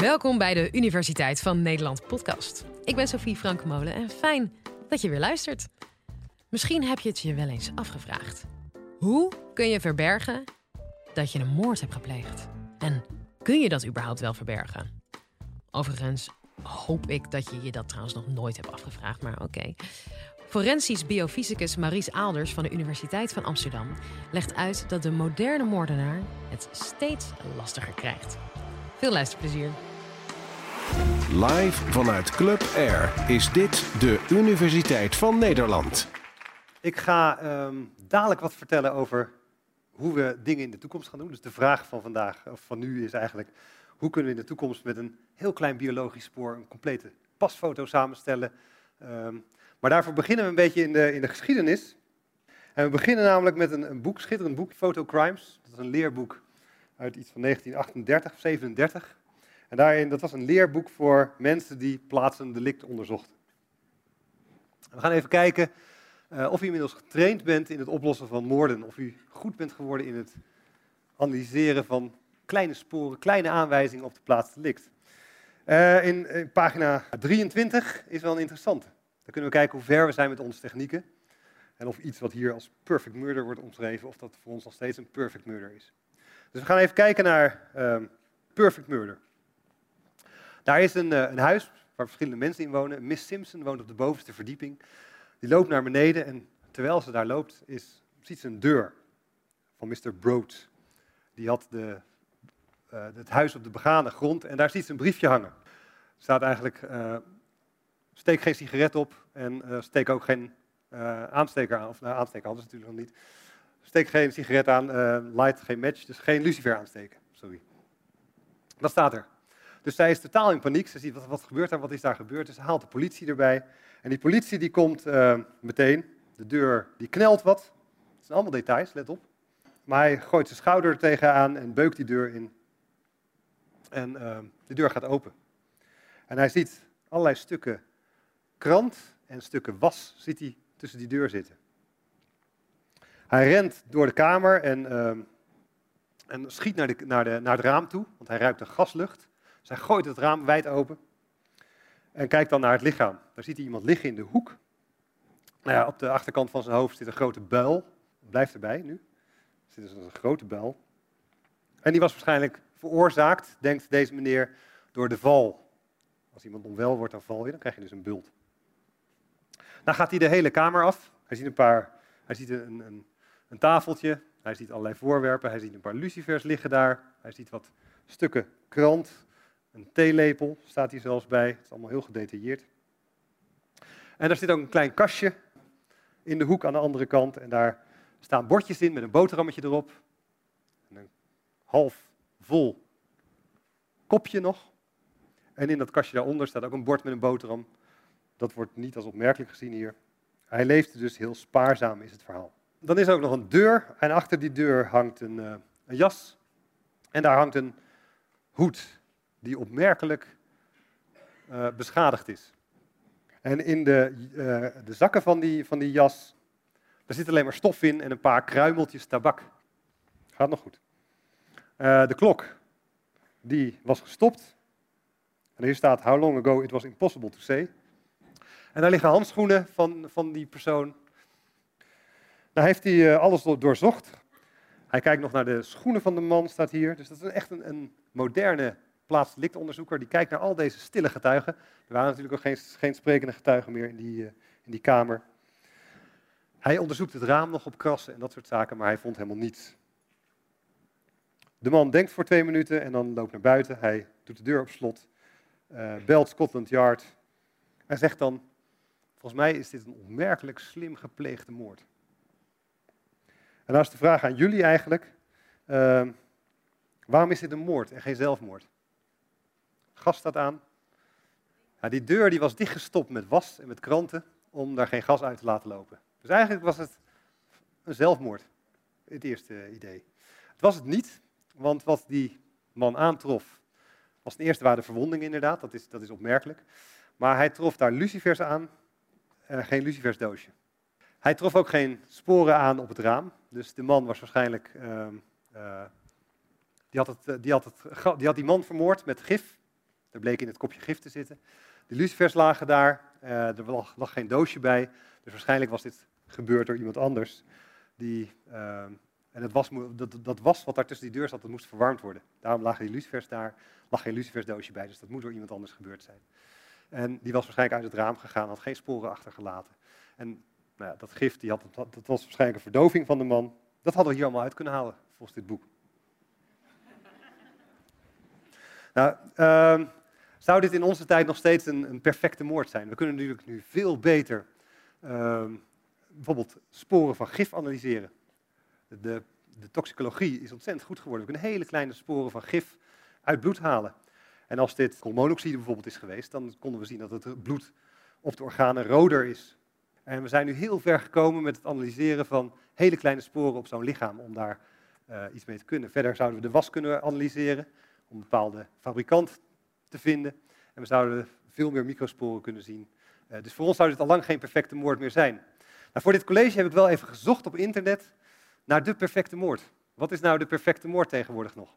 Welkom bij de Universiteit van Nederland podcast. Ik ben Sophie Frankemolen en fijn dat je weer luistert. Misschien heb je het je wel eens afgevraagd. Hoe kun je verbergen dat je een moord hebt gepleegd? En kun je dat überhaupt wel verbergen? Overigens hoop ik dat je je dat trouwens nog nooit hebt afgevraagd, maar oké. Forensisch biofysicus Maries Aalders van de Universiteit van Amsterdam legt uit dat de moderne moordenaar het steeds lastiger krijgt. Veel luisterplezier. Live vanuit Club Air is dit de Universiteit van Nederland. Ik ga ehm, dadelijk wat vertellen over hoe we dingen in de toekomst gaan doen. Dus de vraag van vandaag, of van nu, is eigenlijk: hoe kunnen we in de toekomst met een heel klein biologisch spoor een complete pasfoto samenstellen? Ehm, maar daarvoor beginnen we een beetje in de, in de geschiedenis. En we beginnen namelijk met een, een boek, schitterend boek, Photo Crimes. Dat is een leerboek uit iets van 1938 of 37. En daarin, dat was een leerboek voor mensen die plaatsen delict onderzochten. We gaan even kijken uh, of u inmiddels getraind bent in het oplossen van moorden. Of u goed bent geworden in het analyseren van kleine sporen, kleine aanwijzingen op de plaats delict. Uh, in, in, pagina 23 is wel een interessante. Dan kunnen we kijken hoe ver we zijn met onze technieken. En of iets wat hier als perfect murder wordt omschreven, of dat voor ons nog steeds een perfect murder is. Dus we gaan even kijken naar uh, perfect murder. Daar is een, uh, een huis waar verschillende mensen in wonen. Miss Simpson woont op de bovenste verdieping. Die loopt naar beneden en terwijl ze daar loopt, is, ziet ze een deur van Mr. Broad. Die had de, uh, het huis op de begane grond en daar ziet ze een briefje hangen. Er staat eigenlijk, uh, steek geen sigaret op en steek ook geen aansteker aan. Of nou, aansteker hadden ze natuurlijk nog niet. Steek geen sigaret aan, light geen match, dus geen lucifer aansteken. Sorry. Dat staat er. Dus zij is totaal in paniek. Ze ziet wat, wat gebeurt daar, wat is daar gebeurd. Dus ze haalt de politie erbij. En die politie die komt uh, meteen. De deur die knelt wat. Het zijn allemaal details, let op. Maar hij gooit zijn schouder tegenaan en beukt die deur in. En uh, de deur gaat open. En hij ziet allerlei stukken krant en stukken was ziet hij tussen die deur zitten. Hij rent door de kamer en, uh, en schiet naar, de, naar, de, naar het raam toe, want hij ruikt een gaslucht. Zij gooit het raam wijd open en kijkt dan naar het lichaam. Daar ziet hij iemand liggen in de hoek. Nou ja, op de achterkant van zijn hoofd zit een grote buil. Blijft erbij nu. Er zit dus een grote buil. En die was waarschijnlijk veroorzaakt, denkt deze meneer, door de val. Als iemand onwel wordt, dan val je, dan krijg je dus een bult. Dan gaat hij de hele kamer af. Hij ziet een paar, hij ziet een, een, een tafeltje, hij ziet allerlei voorwerpen, hij ziet een paar lucifers liggen daar, hij ziet wat stukken krant, een theelepel staat hier zelfs bij. Het is allemaal heel gedetailleerd. En daar zit ook een klein kastje in de hoek aan de andere kant. En daar staan bordjes in met een boterhammetje erop. En een half vol kopje nog. En in dat kastje daaronder staat ook een bord met een boterham. Dat wordt niet als opmerkelijk gezien hier. Hij leefde dus heel spaarzaam, is het verhaal. Dan is er ook nog een deur. En achter die deur hangt een, uh, een jas. En daar hangt een hoed die opmerkelijk uh, beschadigd is. En in de, uh, de zakken van die, van die jas, daar zit alleen maar stof in en een paar kruimeltjes tabak. Gaat nog goed. Uh, de klok, die was gestopt. En hier staat, how long ago it was impossible to say. En daar liggen handschoenen van, van die persoon. Daar heeft hij alles doorzocht. Hij kijkt nog naar de schoenen van de man, staat hier. Dus dat is echt een, een moderne plaatsdelictonderzoeker, die kijkt naar al deze stille getuigen. Er waren natuurlijk ook geen, geen sprekende getuigen meer in die, uh, in die kamer. Hij onderzoekt het raam nog op krassen en dat soort zaken, maar hij vond helemaal niets. De man denkt voor twee minuten en dan loopt naar buiten. Hij doet de deur op slot, uh, belt Scotland Yard en zegt dan: Volgens mij is dit een onmerkelijk slim gepleegde moord. En dan is de vraag aan jullie eigenlijk: uh, waarom is dit een moord en geen zelfmoord? Gas staat aan. Die deur die was dichtgestopt met was en met kranten om daar geen gas uit te laten lopen. Dus eigenlijk was het een zelfmoord, het eerste idee. Het was het niet, want wat die man aantrof, was ten eerste waren de verwondingen inderdaad, dat is, dat is opmerkelijk. Maar hij trof daar lucifers aan, uh, geen lucifersdoosje. Hij trof ook geen sporen aan op het raam, dus de man was waarschijnlijk, uh, uh, die, had het, die, had het, die had die man vermoord met gif Er bleek in het kopje gif te zitten. De lucifers lagen daar. Uh, er lag, geen doosje bij. Dus waarschijnlijk was dit gebeurd door iemand anders. Die, uh, en het was, dat, dat was wat daar tussen die deur zat, dat moest verwarmd worden. Daarom lagen die lucifers daar. lag geen lucifersdoosje bij, dus dat moet door iemand anders gebeurd zijn. En die was waarschijnlijk uit het raam gegaan, had geen sporen achtergelaten. En nou ja, dat gif, die had, dat was waarschijnlijk een verdoving van de man. Dat hadden we hier allemaal uit kunnen halen, volgens dit boek. nou, uh, zou dit in onze tijd nog steeds een, een, perfecte moord zijn? We kunnen natuurlijk nu veel beter uh, bijvoorbeeld sporen van gif analyseren. De, de, toxicologie is ontzettend goed geworden. We kunnen hele kleine sporen van gif uit bloed halen. En als dit koolmonoxide bijvoorbeeld is geweest, dan konden we zien dat het bloed op de organen roder is. En we zijn nu heel ver gekomen met het analyseren van hele kleine sporen op zo'n lichaam om daar uh, iets mee te kunnen. Verder zouden we de was kunnen analyseren om een bepaalde fabrikant te vinden. En we zouden veel meer microsporen kunnen zien. Uh, dus voor ons zou dit al lang geen perfecte moord meer zijn. Nou, voor dit college heb ik wel even gezocht op internet naar de perfecte moord. Wat is nou de perfecte moord tegenwoordig nog?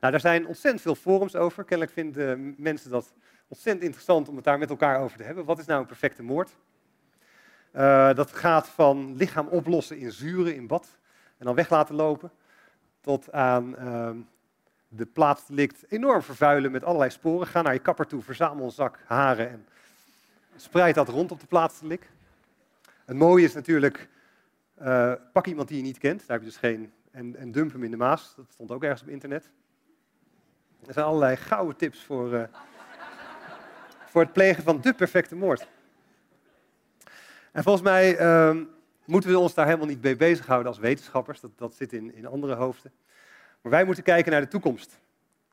Nou, daar zijn ontzettend veel forums over. Kennelijk vinden mensen dat ontzettend interessant om het daar met elkaar over te hebben. Wat is nou een perfecte moord? Uh, dat gaat van lichaam oplossen in zuren in bad en dan weg laten lopen, tot aan uh, de plaatsdelict enorm vervuilen met allerlei sporen. Ga naar je kapper toe, verzamel een zak haren en spreid dat rond op de plaatsdelict. Het mooie is natuurlijk, uh, pak iemand die je niet kent, daar heb je dus geen, en, en dump hem in de Maas. Dat stond ook ergens op internet. Er zijn allerlei gouden tips voor, uh, voor het plegen van de perfecte moord. En volgens mij uh, moeten we ons daar helemaal niet mee bezighouden als wetenschappers. Dat, dat zit in, in andere hoofden. Maar wij moeten kijken naar de toekomst.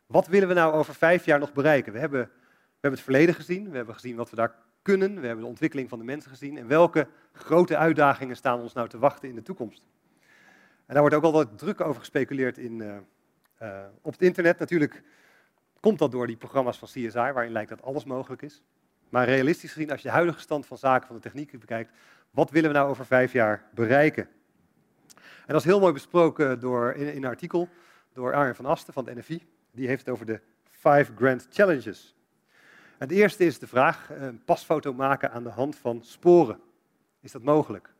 Wat willen we nou over vijf jaar nog bereiken? We hebben, we hebben het verleden gezien. We hebben gezien wat we daar kunnen. We hebben de ontwikkeling van de mensen gezien. En welke grote uitdagingen staan ons nou te wachten in de toekomst? En daar wordt ook altijd druk over gespeculeerd in, uh, uh, op het internet. Natuurlijk komt dat door die programma's van CSI, waarin lijkt dat alles mogelijk is. Maar realistisch gezien, als je de huidige stand van zaken van de techniek bekijkt, wat willen we nou over vijf jaar bereiken? En dat is heel mooi besproken door, in, in een artikel door Arjen van Asten van de NFI. Die heeft het over de Five Grand Challenges. Het eerste is de vraag, een pasfoto maken aan de hand van sporen. Is dat mogelijk?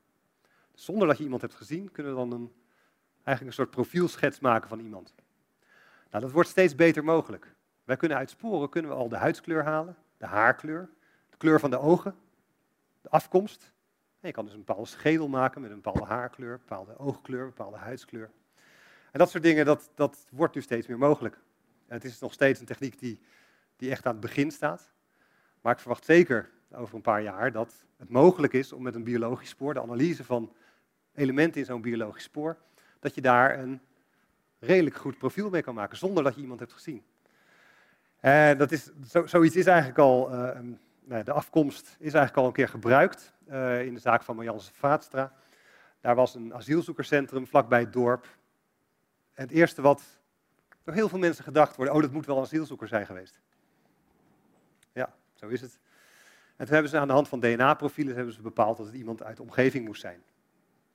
Zonder dat je iemand hebt gezien, kunnen we dan een, eigenlijk een soort profielschets maken van iemand. Nou, dat wordt steeds beter mogelijk. Wij kunnen uit sporen kunnen we al de huidskleur halen, de haarkleur, de kleur van de ogen, de afkomst. En je kan dus een bepaalde schedel maken met een bepaalde haarkleur, bepaalde oogkleur, bepaalde huidskleur. En dat soort dingen, dat, dat wordt nu steeds meer mogelijk. En het is nog steeds een techniek die, die echt aan het begin staat. Maar ik verwacht zeker over een paar jaar dat het mogelijk is om met een biologisch spoor, de analyse van elementen in zo'n biologisch spoor, dat je daar een redelijk goed profiel mee kan maken, zonder dat je iemand hebt gezien. En dat is, zo, zoiets is eigenlijk al, uh, nou, de afkomst is eigenlijk al een keer gebruikt uh, in de zaak van Marjanse Vaatstra. Daar was een asielzoekerscentrum vlakbij het dorp. Het eerste wat door heel veel mensen gedacht wordt, oh dat moet wel een asielzoeker zijn geweest. Ja, zo is het. En toen hebben ze aan de hand van DNA-profielen hebben ze bepaald dat het iemand uit de omgeving moest zijn.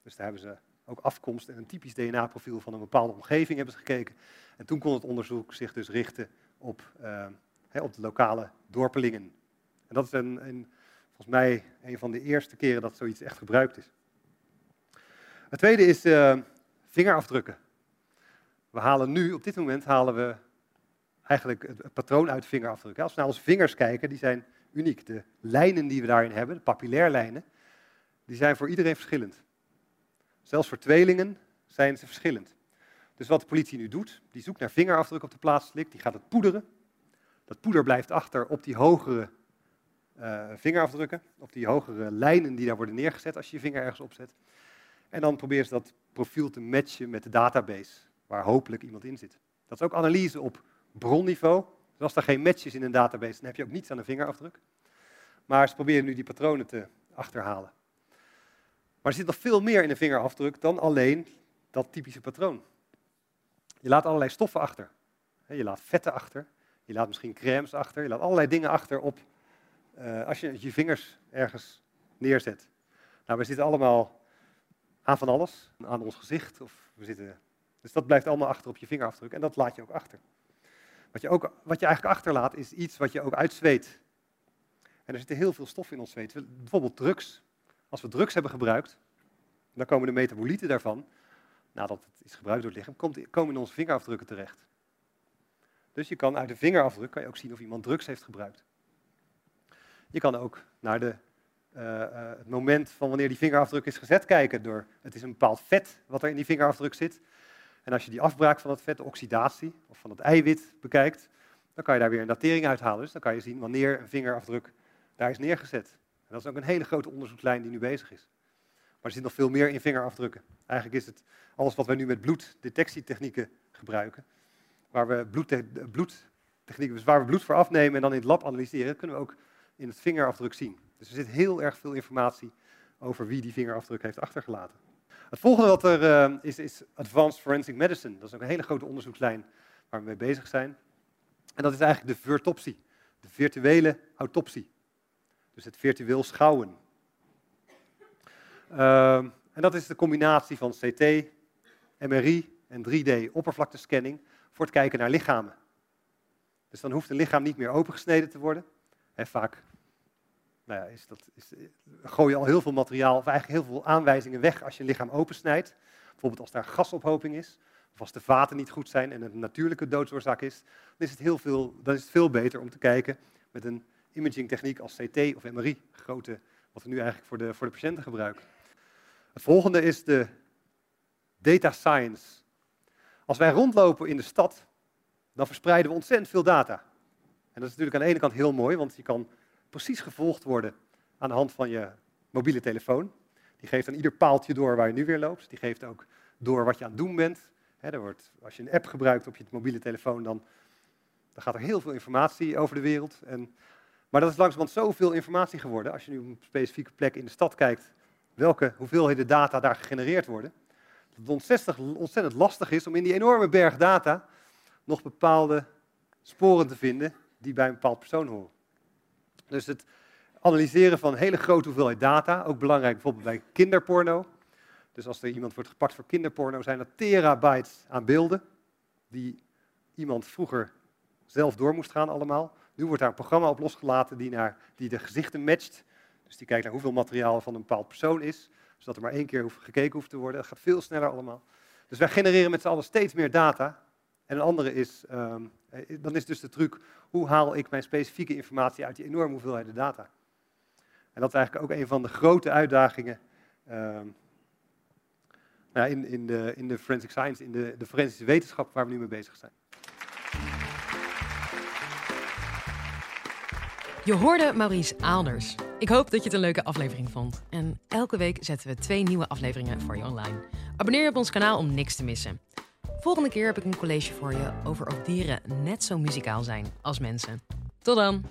Dus daar hebben ze ook afkomst en een typisch DNA-profiel van een bepaalde omgeving hebben ze gekeken. En toen kon het onderzoek zich dus richten op, uh, op de lokale dorpelingen. En dat is een, een, volgens mij een van de eerste keren dat zoiets echt gebruikt is. Het tweede is uh, vingerafdrukken. We halen nu, op dit moment halen we eigenlijk het, patroon uit vingerafdrukken. Als we naar onze vingers kijken, die zijn uniek. De lijnen die we daarin hebben, de papillairlijnen, die zijn voor iedereen verschillend. Zelfs voor tweelingen zijn ze verschillend. Dus wat de politie nu doet, die zoekt naar vingerafdruk op de plaatselijk, die gaat het poederen. Dat poeder blijft achter op die hogere uh, vingerafdrukken, op die hogere lijnen die daar worden neergezet als je je vinger ergens opzet. En dan proberen ze dat profiel te matchen met de database, waar hopelijk iemand in zit. Dat is ook analyse op bronniveau. Dus als er geen match is in een database, dan heb je ook niets aan een vingerafdruk. Maar ze proberen nu die patronen te achterhalen. Maar er zit nog veel meer in een vingerafdruk dan alleen dat typische patroon. Je laat allerlei stoffen achter. Je laat vetten achter. Je laat misschien crèmes achter. Je laat allerlei dingen achter op uh, als je je vingers ergens neerzet. Nou, we zitten allemaal aan van alles. Aan ons gezicht. Of we zitten, dus dat blijft allemaal achter op je vingerafdruk. En dat laat je ook achter. Wat je, ook, wat je eigenlijk achterlaat is iets wat je ook uitzweet. En er zit heel veel stof in ons zweet. Bijvoorbeeld drugs. Als we drugs hebben gebruikt, dan komen de metabolieten daarvan, nadat het is gebruikt door het lichaam, komen in onze vingerafdrukken terecht. Dus je kan uit de vingerafdruk kan je ook zien of iemand drugs heeft gebruikt. Je kan ook naar de, uh, uh, het moment van wanneer die vingerafdruk is gezet kijken. Door, het is een bepaald vet wat er in die vingerafdruk zit. En als je die afbraak van dat vet, de oxidatie of van het eiwit bekijkt, dan kan je daar weer een datering uithalen. Dus dan kan je zien wanneer een vingerafdruk daar is neergezet. En dat is ook een hele grote onderzoekslijn die nu bezig is. Maar er zit nog veel meer in vingerafdrukken. Eigenlijk is het alles wat wij nu met bloeddetectietechnieken gebruiken, waar we bloedtechnieken, dus waar we bloed voor afnemen en dan in het lab analyseren, kunnen we ook in het vingerafdruk zien. Dus er zit heel erg veel informatie over wie die vingerafdruk heeft achtergelaten. Het volgende wat er uh, is, is Advanced Forensic Medicine. Dat is ook een hele grote onderzoekslijn waar we mee bezig zijn. En dat is eigenlijk de virtopsie, de virtuele autopsie. Dus het virtueel schouwen. Uh, en dat is de combinatie van CT, MRI en 3D-oppervlaktescanning voor het kijken naar lichamen. Dus dan hoeft een lichaam niet meer opengesneden te worden. He, vaak nou ja, is dat, is, gooi je al heel veel materiaal, of eigenlijk heel veel aanwijzingen weg als je lichaam opensnijdt. Bijvoorbeeld als daar gasophoping is, of als de vaten niet goed zijn en het een natuurlijke doodsoorzaak is, dan is het, heel veel, dan is het veel beter om te kijken met een imagingtechniek als CT of MRI, grote, wat we nu eigenlijk voor de, voor de patiënten gebruiken. Het volgende is de data science. Als wij rondlopen in de stad, dan verspreiden we ontzettend veel data. En dat is natuurlijk aan de ene kant heel mooi, want je kan precies gevolgd worden aan de hand van je mobiele telefoon. Die geeft aan ieder paaltje door waar je nu weer loopt. Die geeft ook door wat je aan het doen bent. er wordt, als je een app gebruikt op je mobiele telefoon, dan, dan gaat er heel veel informatie over de wereld. En, maar dat is langzamerhand zoveel informatie geworden. Als je nu op een specifieke plek in de stad kijkt, welke hoeveelheden data daar gegenereerd worden. Dat het ontzettend, ontzettend lastig is om in die enorme berg data nog bepaalde sporen te vinden die bij een bepaald persoon horen. Dus het analyseren van hele grote hoeveelheid data, ook belangrijk bijvoorbeeld bij kinderporno. Dus als er iemand wordt gepakt voor kinderporno, zijn er terabytes aan beelden die iemand vroeger zelf door moest gaan allemaal. Nu wordt daar een programma op losgelaten die, naar, die de gezichten matcht. Dus die kijkt naar hoeveel materiaal van een bepaald persoon is, zodat er maar één keer gekeken hoeft te worden. Dat gaat veel sneller allemaal. Dus wij genereren met z'n allen steeds meer data. En een andere is, um, dan is dus de truc, hoe haal ik mijn specifieke informatie uit die enorme hoeveelheden data? En dat is eigenlijk ook een van de grote uitdagingen um, nou, in, in, de, in de forensic science, in de, de forensische wetenschap waar we nu mee bezig zijn. Je hoorde Maurice Aalders. Ik hoop dat je het een leuke aflevering vond. En elke week zetten we twee nieuwe afleveringen voor je online. Abonneer je op ons kanaal om niks te missen. Volgende keer heb ik een college voor je over of dieren net zo muzikaal zijn als mensen. Tot dan!